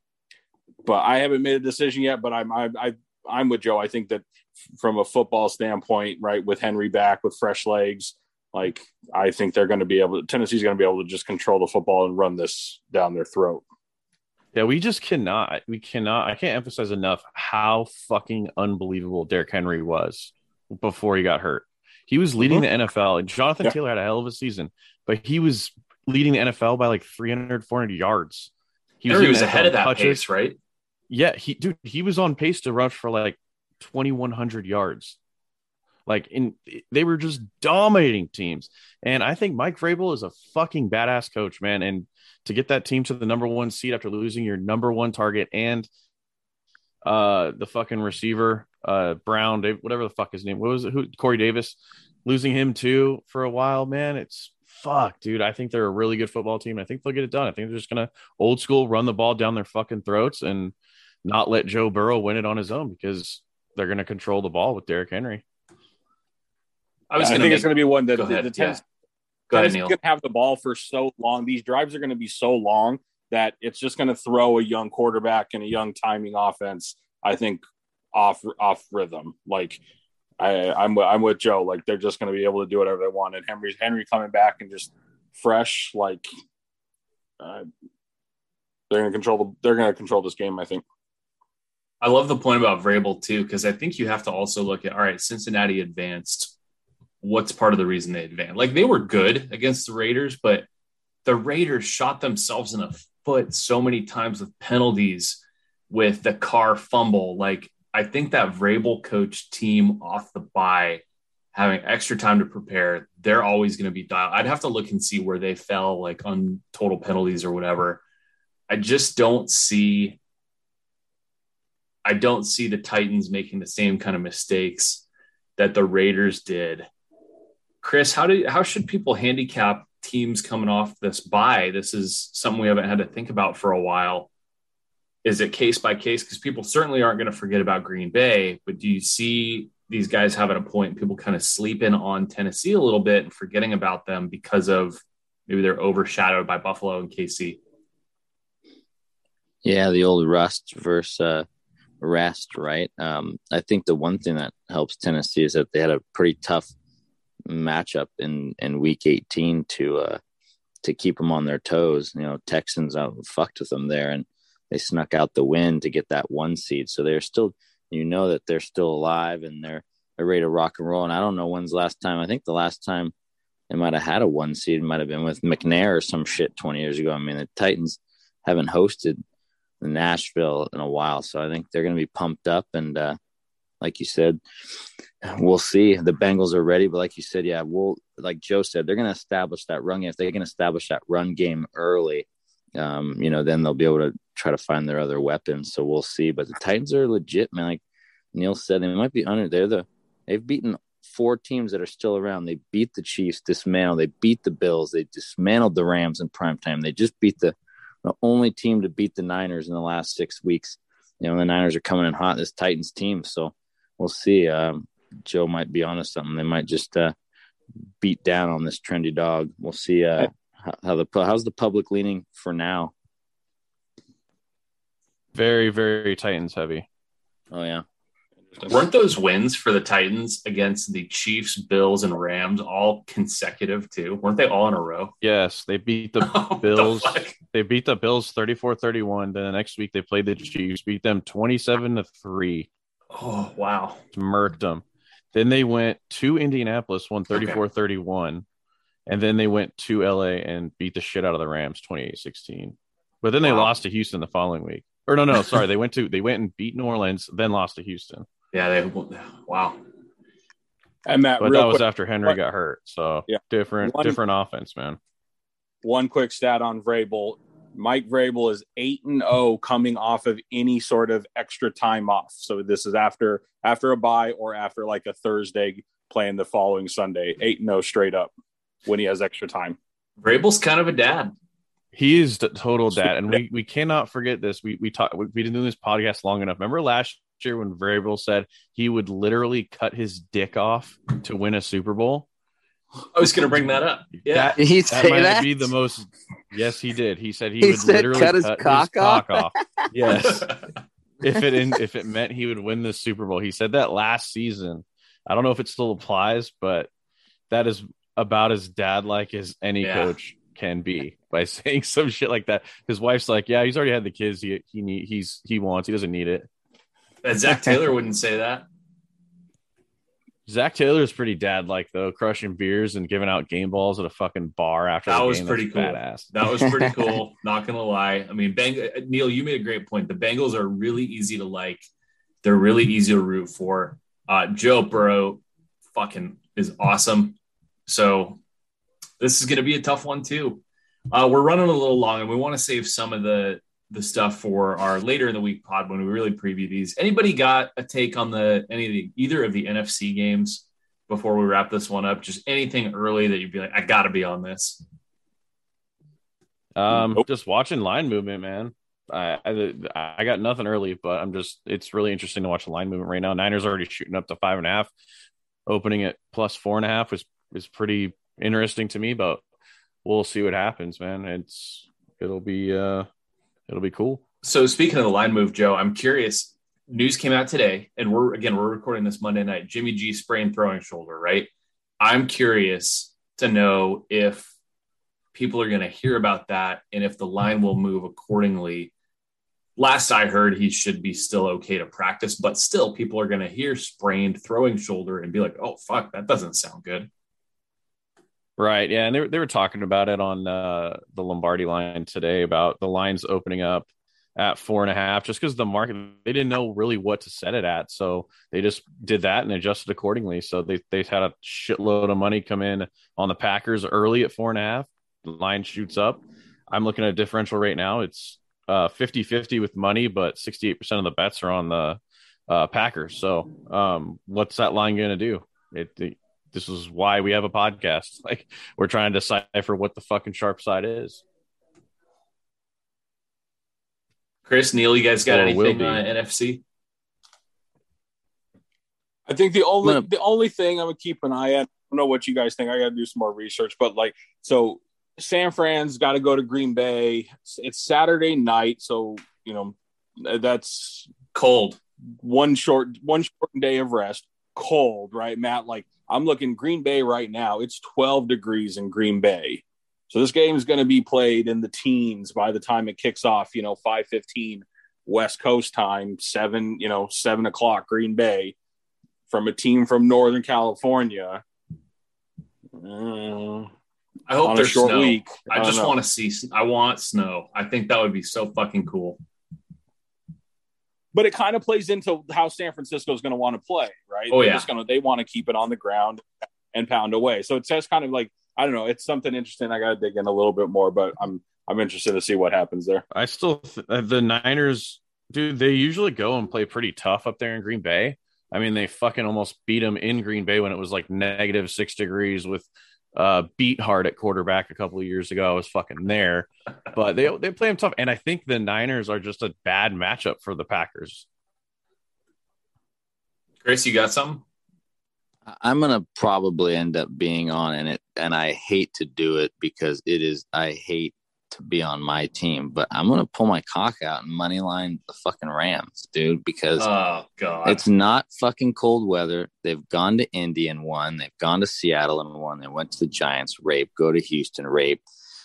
but I haven't made a decision yet. But I'm I, I I'm with Joe. I think that from a football standpoint, right, with Henry back with fresh legs, like I think they're going to be able. Tennessee's going to be able to just control the football and run this down their throat. Yeah, we just cannot. We cannot. I can't emphasize enough how fucking unbelievable Derrick Henry was before he got hurt. He was leading mm-hmm. the NFL, and Jonathan yeah. Taylor had a hell of a season, but he was leading the NFL by like 300, 400 yards. He was, he was ahead of that touches. pace, right? Yeah, he dude, he was on pace to rush for like 2100 yards. Like in they were just dominating teams. And I think Mike Vrabel is a fucking badass coach, man. And to get that team to the number one seed after losing your number one target and uh the fucking receiver, uh Brown, Dave, whatever the fuck his name what was it, who Corey Davis, losing him too for a while, man. It's fuck, dude. I think they're a really good football team. I think they'll get it done. I think they're just gonna old school run the ball down their fucking throats and not let Joe Burrow win it on his own because they're gonna control the ball with Derrick Henry. I was. I think make... it's going to be one that the, the Tennessee, yeah. going to have the ball for so long. These drives are going to be so long that it's just going to throw a young quarterback and a young timing offense. I think off off rhythm. Like I, I'm I'm with Joe. Like they're just going to be able to do whatever they want. And Henry Henry coming back and just fresh. Like uh, they're going to control the they're going to control this game. I think. I love the point about Vrabel too, because I think you have to also look at all right. Cincinnati advanced what's part of the reason they advanced. Like they were good against the Raiders, but the Raiders shot themselves in the foot so many times with penalties, with the Carr fumble. Like I think that Vrabel coach team off the bye, having extra time to prepare, they're always going to be dialed. I'd have to look and see where they fell, like on total penalties or whatever. I just don't see. I don't see the Titans making the same kind of mistakes that the Raiders did Chris, how do how should people handicap teams coming off this bye? This is something we haven't had to think about for a while. Is it case by case? Because people certainly aren't going to forget about Green Bay, but do you see these guys having a point? People kind of sleeping on Tennessee a little bit and forgetting about them because of maybe they're overshadowed by Buffalo and KC. Yeah, the old rust versus uh, rest, right? Um, I think the one thing that helps Tennessee is that they had a pretty tough matchup in in week 18 to uh to keep them on their toes. You know texans out fucked with them there and they snuck out the win to get that one seed. So they're still you know that they're still alive and they're they're ready to rock and roll. And i don't know when's the last time i think the last time they might have had a one seed might have been with mcnair or some shit 20 years ago. I mean the titans haven't hosted nashville in a while so i think they're going to be pumped up and uh like you said we'll see. The Bengals are ready, but like you said, yeah, we'll like Joe said, they're going to establish that run game. If they can establish that run game early, um, you know, then they'll be able to try to find their other weapons. So we'll see. But the Titans are legit, man. Like Neil said, they might be under. They're the they've beaten four teams that are still around. They beat the Chiefs, dismantled. They beat the Bills. They dismantled the Rams in prime time. They just beat the the only team to beat the Niners in the last six weeks. You know, the Niners are coming in hot. This Titans team, so we'll see. Um, Joe might be onto something. They might just uh, beat down on this trendy dog. We'll see uh, how the how's the public leaning for now. Very very Titans heavy. Oh yeah. Weren't those wins for the Titans against the Chiefs, Bills, and Rams all consecutive too? Weren't they all in a row? Yes, they beat the (laughs) oh, Bills. The they beat the Bills 34-31. Then the next week they played the Chiefs, beat them 27 to 3. Oh, wow. Murked them. Then they went to Indianapolis, won 34 31. And then they went to LA and beat the shit out of the Rams 28 16. But then they wow. lost to Houston the following week. Or no, no, sorry. they went to they went and beat New Orleans, then lost to Houston. Yeah, they wow. And Matt, But real that was quick, after Henry What- got hurt. So Yeah. different One- different offense, man. one quick stat on Vrabel. Mike Vrabel is eight and zero coming off of any sort of extra time off. So this is after after a bye or after like a Thursday playing the following Sunday. Eight and zero straight up when he has extra time. Vrabel's kind of a dad. He is the total dad, and we we cannot forget this. We we talked. We, we didn't do this podcast long enough. Remember last year when Vrabel said he would literally cut his dick off to win a Super Bowl? I was going to bring that up. Yeah. That, he that might that? be the most. Yes, he did. He said he, He would said literally cut his cock off? off. (laughs) Yes, if it in, if it meant he would win the Super Bowl. He said that last season. I don't know if it still applies, but that is about as dad like as any Yeah. coach can be by (laughs) saying some shit like that. His wife's like, "Yeah, he's already had the kids. He he need he's he wants. He doesn't need it." Zac Taylor wouldn't say that. Zac Taylor is pretty dad like though, crushing beers and giving out game balls at a fucking bar after That was game. pretty That's cool. Badass. That was pretty (laughs) cool. Not gonna lie. I mean, Bang- Neil, you made a great point. The Bengals are really easy to like. They're really easy to root for. Uh, Joe Burrow, fucking is awesome. So this is gonna be a tough one too. Uh, we're running a little long, and we want to save some of the the stuff for our later in the week pod when we really preview these. Anybody got a take on the any of the either of the NFC games before we wrap this one up? Just anything early that you'd be like, I got to be on this. Um, Nope. just watching line movement, man. I, I I got nothing early, but I'm just it's really interesting to watch the line movement right now. Niners already shooting up to five and a half, opening at plus four and a half was is pretty interesting to me, but we'll see what happens, man. It's it'll be uh it'll be cool. So speaking of the line move, Joe, I'm curious. News came out today, and we're again we're recording this Monday night. Jimmy G sprained throwing shoulder, right? I'm curious to know if people are going to hear about that and if the line will move accordingly. Last I heard, he should be still okay to practice, but still, people are going to hear sprained throwing shoulder and be like, "Oh fuck, that doesn't sound good." Right. Yeah. And they were, they were talking about it on uh, the Lombardi line today about the lines opening up at four and a half, just because the market, they didn't know really what to set it at. So they just did that and adjusted accordingly. So they, they had a shitload of money come in on the Packers early at four and a half. The line shoots up. I'm looking at a differential right now. It's uh, 50 50 with money, but 68% of the bets are on the uh, Packers. So um, what's that line going to do? It, it, this is why we have a podcast. (laughs) Like we're trying to decipher what the fucking sharp side is. Chris, Neil, you guys got Or will anything be. on NFC? I think the only gonna- the only thing I'm gonna keep an eye on. I don't know what you guys think. I got to do some more research, but like, so San Fran's got to go to Green Bay. It's, it's Saturday night, so you know that's Cold. one short one short day of rest. Cold, right, Matt? Like I'm looking Green Bay right now. It's 12 degrees in Green Bay, so this game is going to be played in the teens by the time it kicks off. You know, 5:15 West Coast time, seven you know seven o'clock Green Bay from a team from Northern California. Uh, I hope there's short snow. week. I don't just know. want to see. I want snow. I think that would be so fucking cool. But it kind of plays into how San Francisco is going to want to play, right? Oh, They're yeah. just going to they want to keep it on the ground and pound away. So it's just kind of like I don't know. It's something interesting. I got to dig in a little bit more, but I'm I'm interested to see what happens there. I still th- uh, the Niners, dude. They usually go and play pretty tough up there in Green Bay. I mean, they fucking almost beat them in Green Bay when it was like negative six degrees with uh Beathard at quarterback a couple of years ago. I was fucking there, but they they play them tough, and I think the Niners are just a bad matchup for the Packers. Chris, you got some? I'm gonna probably end up being on in it, and I hate to do it because it is. I hate to be on my team, but I'm gonna pull my cock out and money line the fucking Rams, dude, because Oh god. it's not fucking cold weather. They've gone to Indy and won. They've gone to Seattle and won. They went to the Giants, rape. Go to Houston, rape.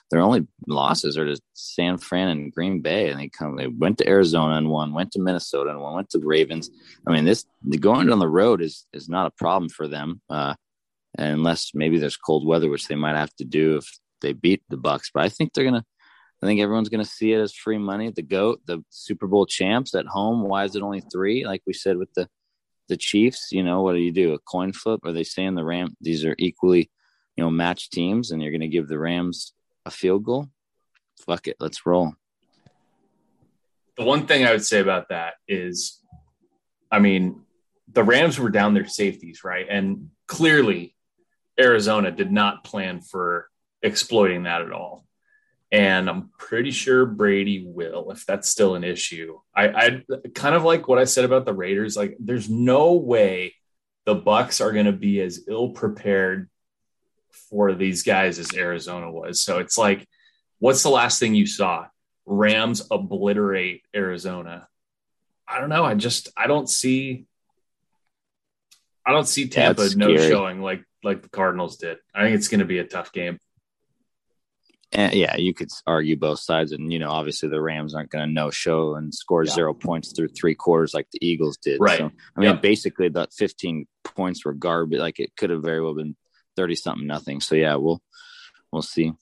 Their only losses are to San Fran and Green Bay, and they come. They went to Arizona and won. Went to Minnesota and won. Went to the Ravens. I mean, this going down the road is is not a problem for them, uh, unless maybe there's cold weather, which they might have to do if they beat the Bucks. But I think they're gonna. I think everyone's gonna see it as free money. The goat, the Super Bowl champs at home. Why is it only three? Like we said with the the Chiefs, you know, what do you do? A coin flip? Are they saying the Ram? These are equally, you know, matched teams, and you're going to give the Rams a field goal? Fuck it, let's roll. The one thing I would say about that is, I mean, the Rams were down their safeties, right? And clearly, Arizona did not plan for exploiting that at all. And I'm pretty sure Brady will, if that's still an issue. I, I kind of like what I said about the Raiders. Like, there's no way the Bucks are going to be as ill prepared for these guys as Arizona was. So it's like, what's the last thing you saw? Rams obliterate Arizona. I don't know. I just I don't see I don't see Tampa no showing like like the Cardinals did. I think it's going to be a tough game. And yeah, you could argue both sides, and you know, obviously the Rams aren't going to no show and score yeah. zero points through three quarters like the Eagles did. Right. So, I mean, yep. basically, that 15 points were garbage. Like it could have very well been 30 something nothing. So yeah, we'll we'll see.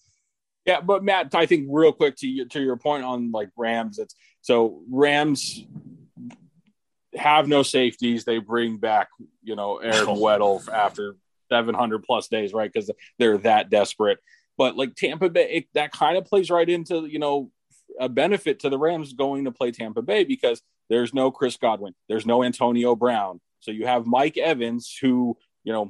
Yeah, but Matt, I think real quick to you, to your point on like Rams, it's so Rams have no safeties. They bring back, you know, oh. (laughs) Weddle after 700 plus days, right? Because they're that desperate. But like Tampa Bay, it, that kind of plays right into you know a benefit to the Rams going to play Tampa Bay because there's no Chris Godwin, there's no Antonio Brown, so you have Mike Evans who you know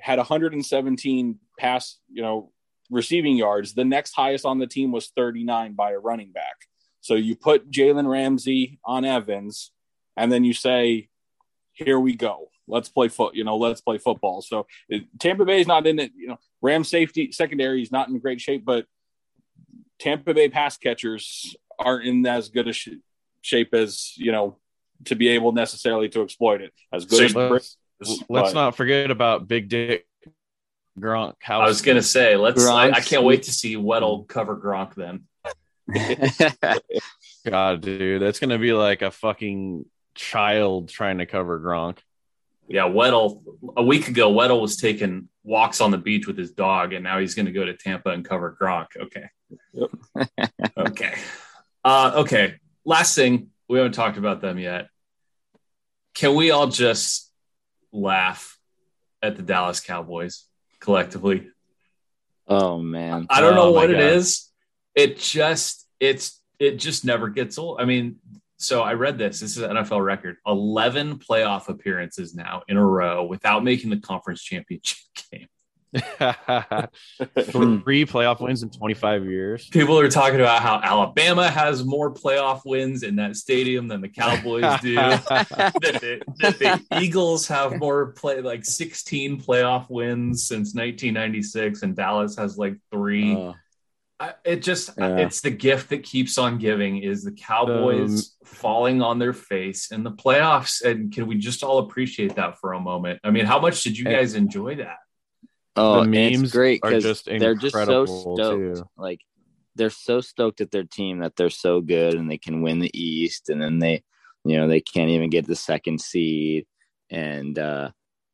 had 117 pass you know receiving yards. The next highest on the team was 39 by a running back. So you put Jalen Ramsey on Evans, and then you say, "Here we go." Let's play foot. You know, let's play football. So it, Tampa Bay is not in it. You know, Ram safety secondary is not in great shape, but Tampa Bay pass catchers aren't in as good a sh- shape as you know to be able necessarily to exploit it as good so as. Let's, let's not forget about Big Dick Gronk. How I was gonna say, let's. I, I, can't wait to see Weddle cover Gronk then. (laughs) God, dude, that's gonna be like a fucking child trying to cover Gronk. Yeah, Weddle. A week ago, Weddle was taking walks on the beach with his dog, and now he's going to go to Tampa and cover Gronk. Okay. Yep. (laughs) okay. Uh, okay. Last thing, we haven't talked about them yet. Can we all just laugh at the Dallas Cowboys collectively? Oh man. I don't know oh, what it is. It just it's it just never gets old. I mean, so I read this. This is an NFL record. 11 playoff appearances now in a row without making the conference championship (laughs) game. (laughs) Hmm. Three playoff wins in 25 years. People are talking about how Alabama has more playoff wins in that stadium than the Cowboys do. (laughs) that, the, that, the, Eagles have more play like 16 playoff wins since 1996, and Dallas has like three. Uh. Uh it just yeah. it's the gift that keeps on giving is the Cowboys um, falling on their face in the playoffs and can we just all appreciate that for a moment? I mean, how much did you guys enjoy that? Oh, the memes great because just they're just so stoked. Too. Like they're so stoked at their team that they're so good and they can win the East and then they you know they can't even get the second seed and uh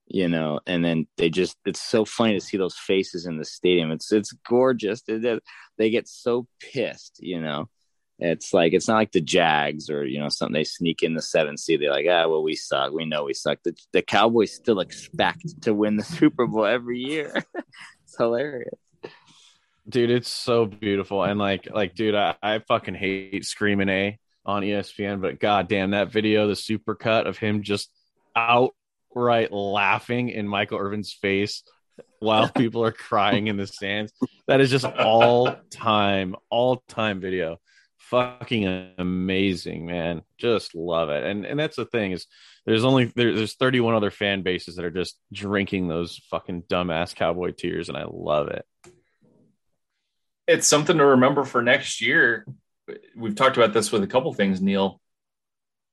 you know and then they just it's so funny to see those faces in the stadium. It's it's gorgeous. They, they get so pissed you know. It's like it's not like the jags or you know something they sneak in the seven seed. They're like ah well we suck. We know we suck. The, the cowboys still expect to win the super bowl every year. (laughs) It's hilarious. Dude it's so beautiful. And like like dude i, I fucking hate screaming a on espn but god damn that video the super cut of him just out outright laughing in Michael Irvin's face while (laughs) people are crying in the stands. That is just all time, all time video. Fucking amazing, man. Just love it. And and that's the thing is there's only there, there's 31 other fan bases that are just drinking those fucking dumbass cowboy tears, and I love it. It's something to remember for next year. We've talked about this with a couple things, Neil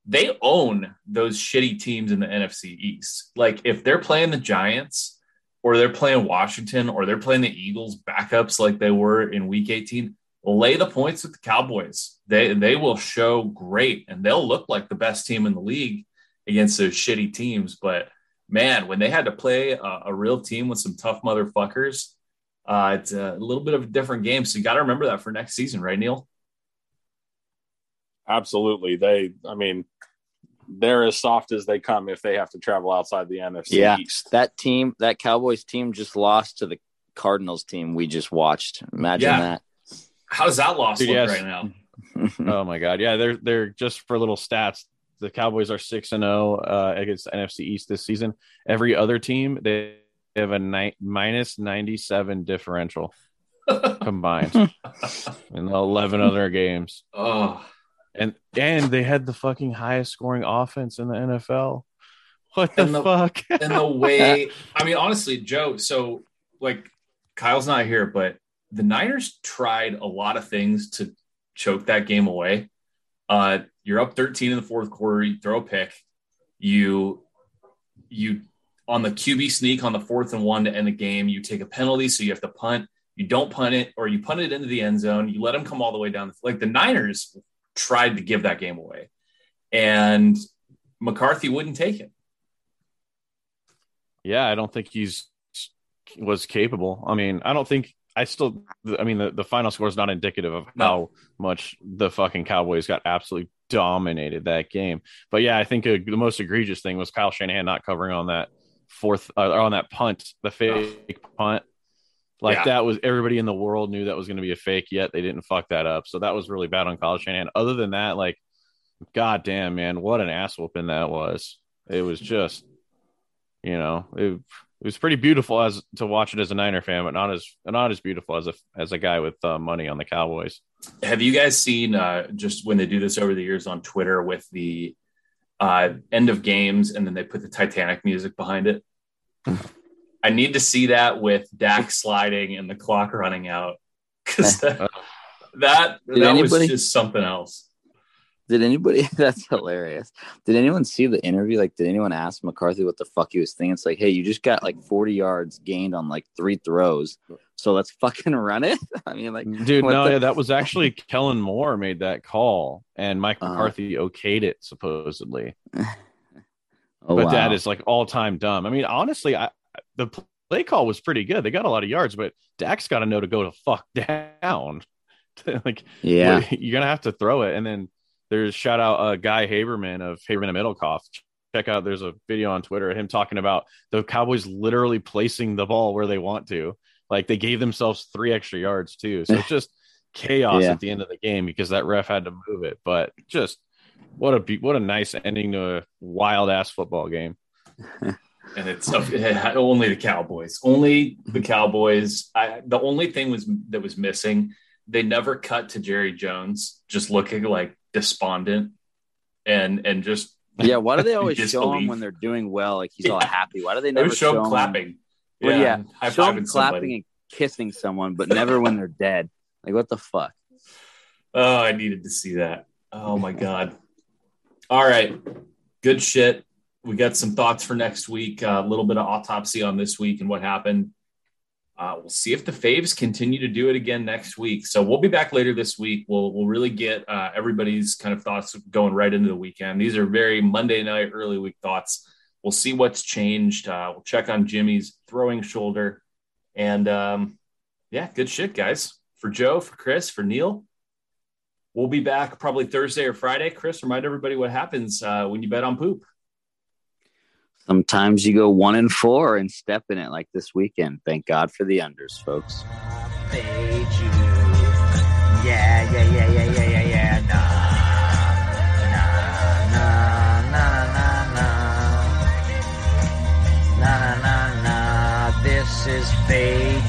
they own those shitty teams in the NFC East. Like if they're playing the Giants or they're playing Washington or they're playing the Eagles backups like they were in week 18, lay the points with the Cowboys. They they will show great and they'll look like the best team in the league against those shitty teams. But man, when they had to play a, a real team with some tough motherfuckers, uh, it's a little bit of a different game. So you got to remember that for next season, right, Neil? Absolutely. They, I mean, they're as soft as they come if they have to travel outside the NFC Yeah. East. That team, that Cowboys team, just lost to the Cardinals team we just watched. Imagine Yeah. How does that loss Dude, look yes. right now? (laughs) Oh my god, yeah, they're they're just for little stats. The Cowboys are six and zero uh, against NFC East this season. Every other team they have a ni- minus ninety seven differential (laughs) combined (laughs) in eleven other games, Oh, and and they had the fucking highest scoring offense in the NFL. What the, the- fuck? and the way (laughs) I mean, honestly, Joe. So, like, Kyle's not here, but the Niners tried a lot of things to choke that game away. Uh, you're up 13 in the fourth quarter. You throw a pick. You you on the QB sneak on the fourth and one to end the game. You take a penalty, so you have to punt. You don't punt it, or you punt it into the end zone. You let them come all the way down. Like the Niners tried to give that game away, and McCarthy wouldn't take it. Yeah, I don't think he's was capable. I mean, I don't think I still. I mean, the, the final score is not indicative of No. how much the fucking Cowboys got absolutely dominated that game. But yeah, I think uh the most egregious thing was Kyle Shanahan not covering on that fourth uh, on that punt, the fake punt. Like Yeah. that was everybody in the world knew that was going to be a fake. Yet they didn't fuck that up. So that was really bad on Kyle Shanahan. Other than that, like, god damn man, what an ass whooping that was. It was just, you know, it, it was pretty beautiful as to watch it as a Niner fan, but not as not as beautiful as a as a guy with uh, money on the Cowboys. Have you guys seen uh, just when they do this over the years on Twitter with the uh, end of games and then they put the Titanic music behind it? (laughs) I need to see that with Dak sliding and the clock running out (laughs) because that that, Did that was just something else. Did anybody? (laughs) That's hilarious. Did anyone see the interview? Like, did anyone ask McCarthy what the fuck he was thinking? It's like, hey, you just got like 40 yards gained on like three throws, so let's fucking (laughs) run it. I mean, like, Dude, no, the- yeah, that was actually Kellen Moore made that call, and Mike Uh-huh. McCarthy okayed it supposedly. oh but wow. that is like all time dumb. I mean, honestly, I the play call was pretty good. They got a lot of yards, but Dak's got to know to go to fuck (laughs) down. (laughs) like, yeah, you're gonna have to throw it. And then there's shout out uh, Guy Haberman of Haberman and Middlekauff. Check out there's a video on Twitter of him talking about the Cowboys literally placing the ball where they want to. Like they gave themselves three extra yards too. So it's (laughs) just chaos Yeah. at the end of the game because that ref had to move it. But just what a be- what a nice ending to a wild ass football game. And it's (laughs) only the Cowboys. Only the mm-hmm. Cowboys. I, the only thing was that was missing. They never cut to Jerry Jones just looking like despondent and and just (laughs) yeah. Why do they always (laughs) show him when they're doing well? Like he's all happy. Why do they they never would show him him- clapping. Well, yeah, high show him clapping somebody. and kissing someone, but never when they're dead. Like, what the fuck? Oh, I needed to see that. Oh my god. All right, good shit. We got some thoughts for next week. A little bit of autopsy on this week and what happened. Uh, we'll see if the Faves continue to do it again next week. So we'll be back later this week. We'll we'll really get uh, everybody's kind of thoughts going right into the weekend. These are very Monday night, early week thoughts. We'll see what's changed. Uh, we'll check on Jimmy's throwing shoulder, and um, yeah, good shit, guys. For Joe, for Chris, for Neil. We'll be back probably Thursday or Friday. Chris, remind everybody what happens uh, when you bet on poop. Sometimes you go one and four and step in it like this weekend. Thank God for the unders, folks. Yeah, yeah, yeah, yeah, yeah, yeah. Nah, nah, nah, nah, nah, nah. Nah, nah, nah. This is fade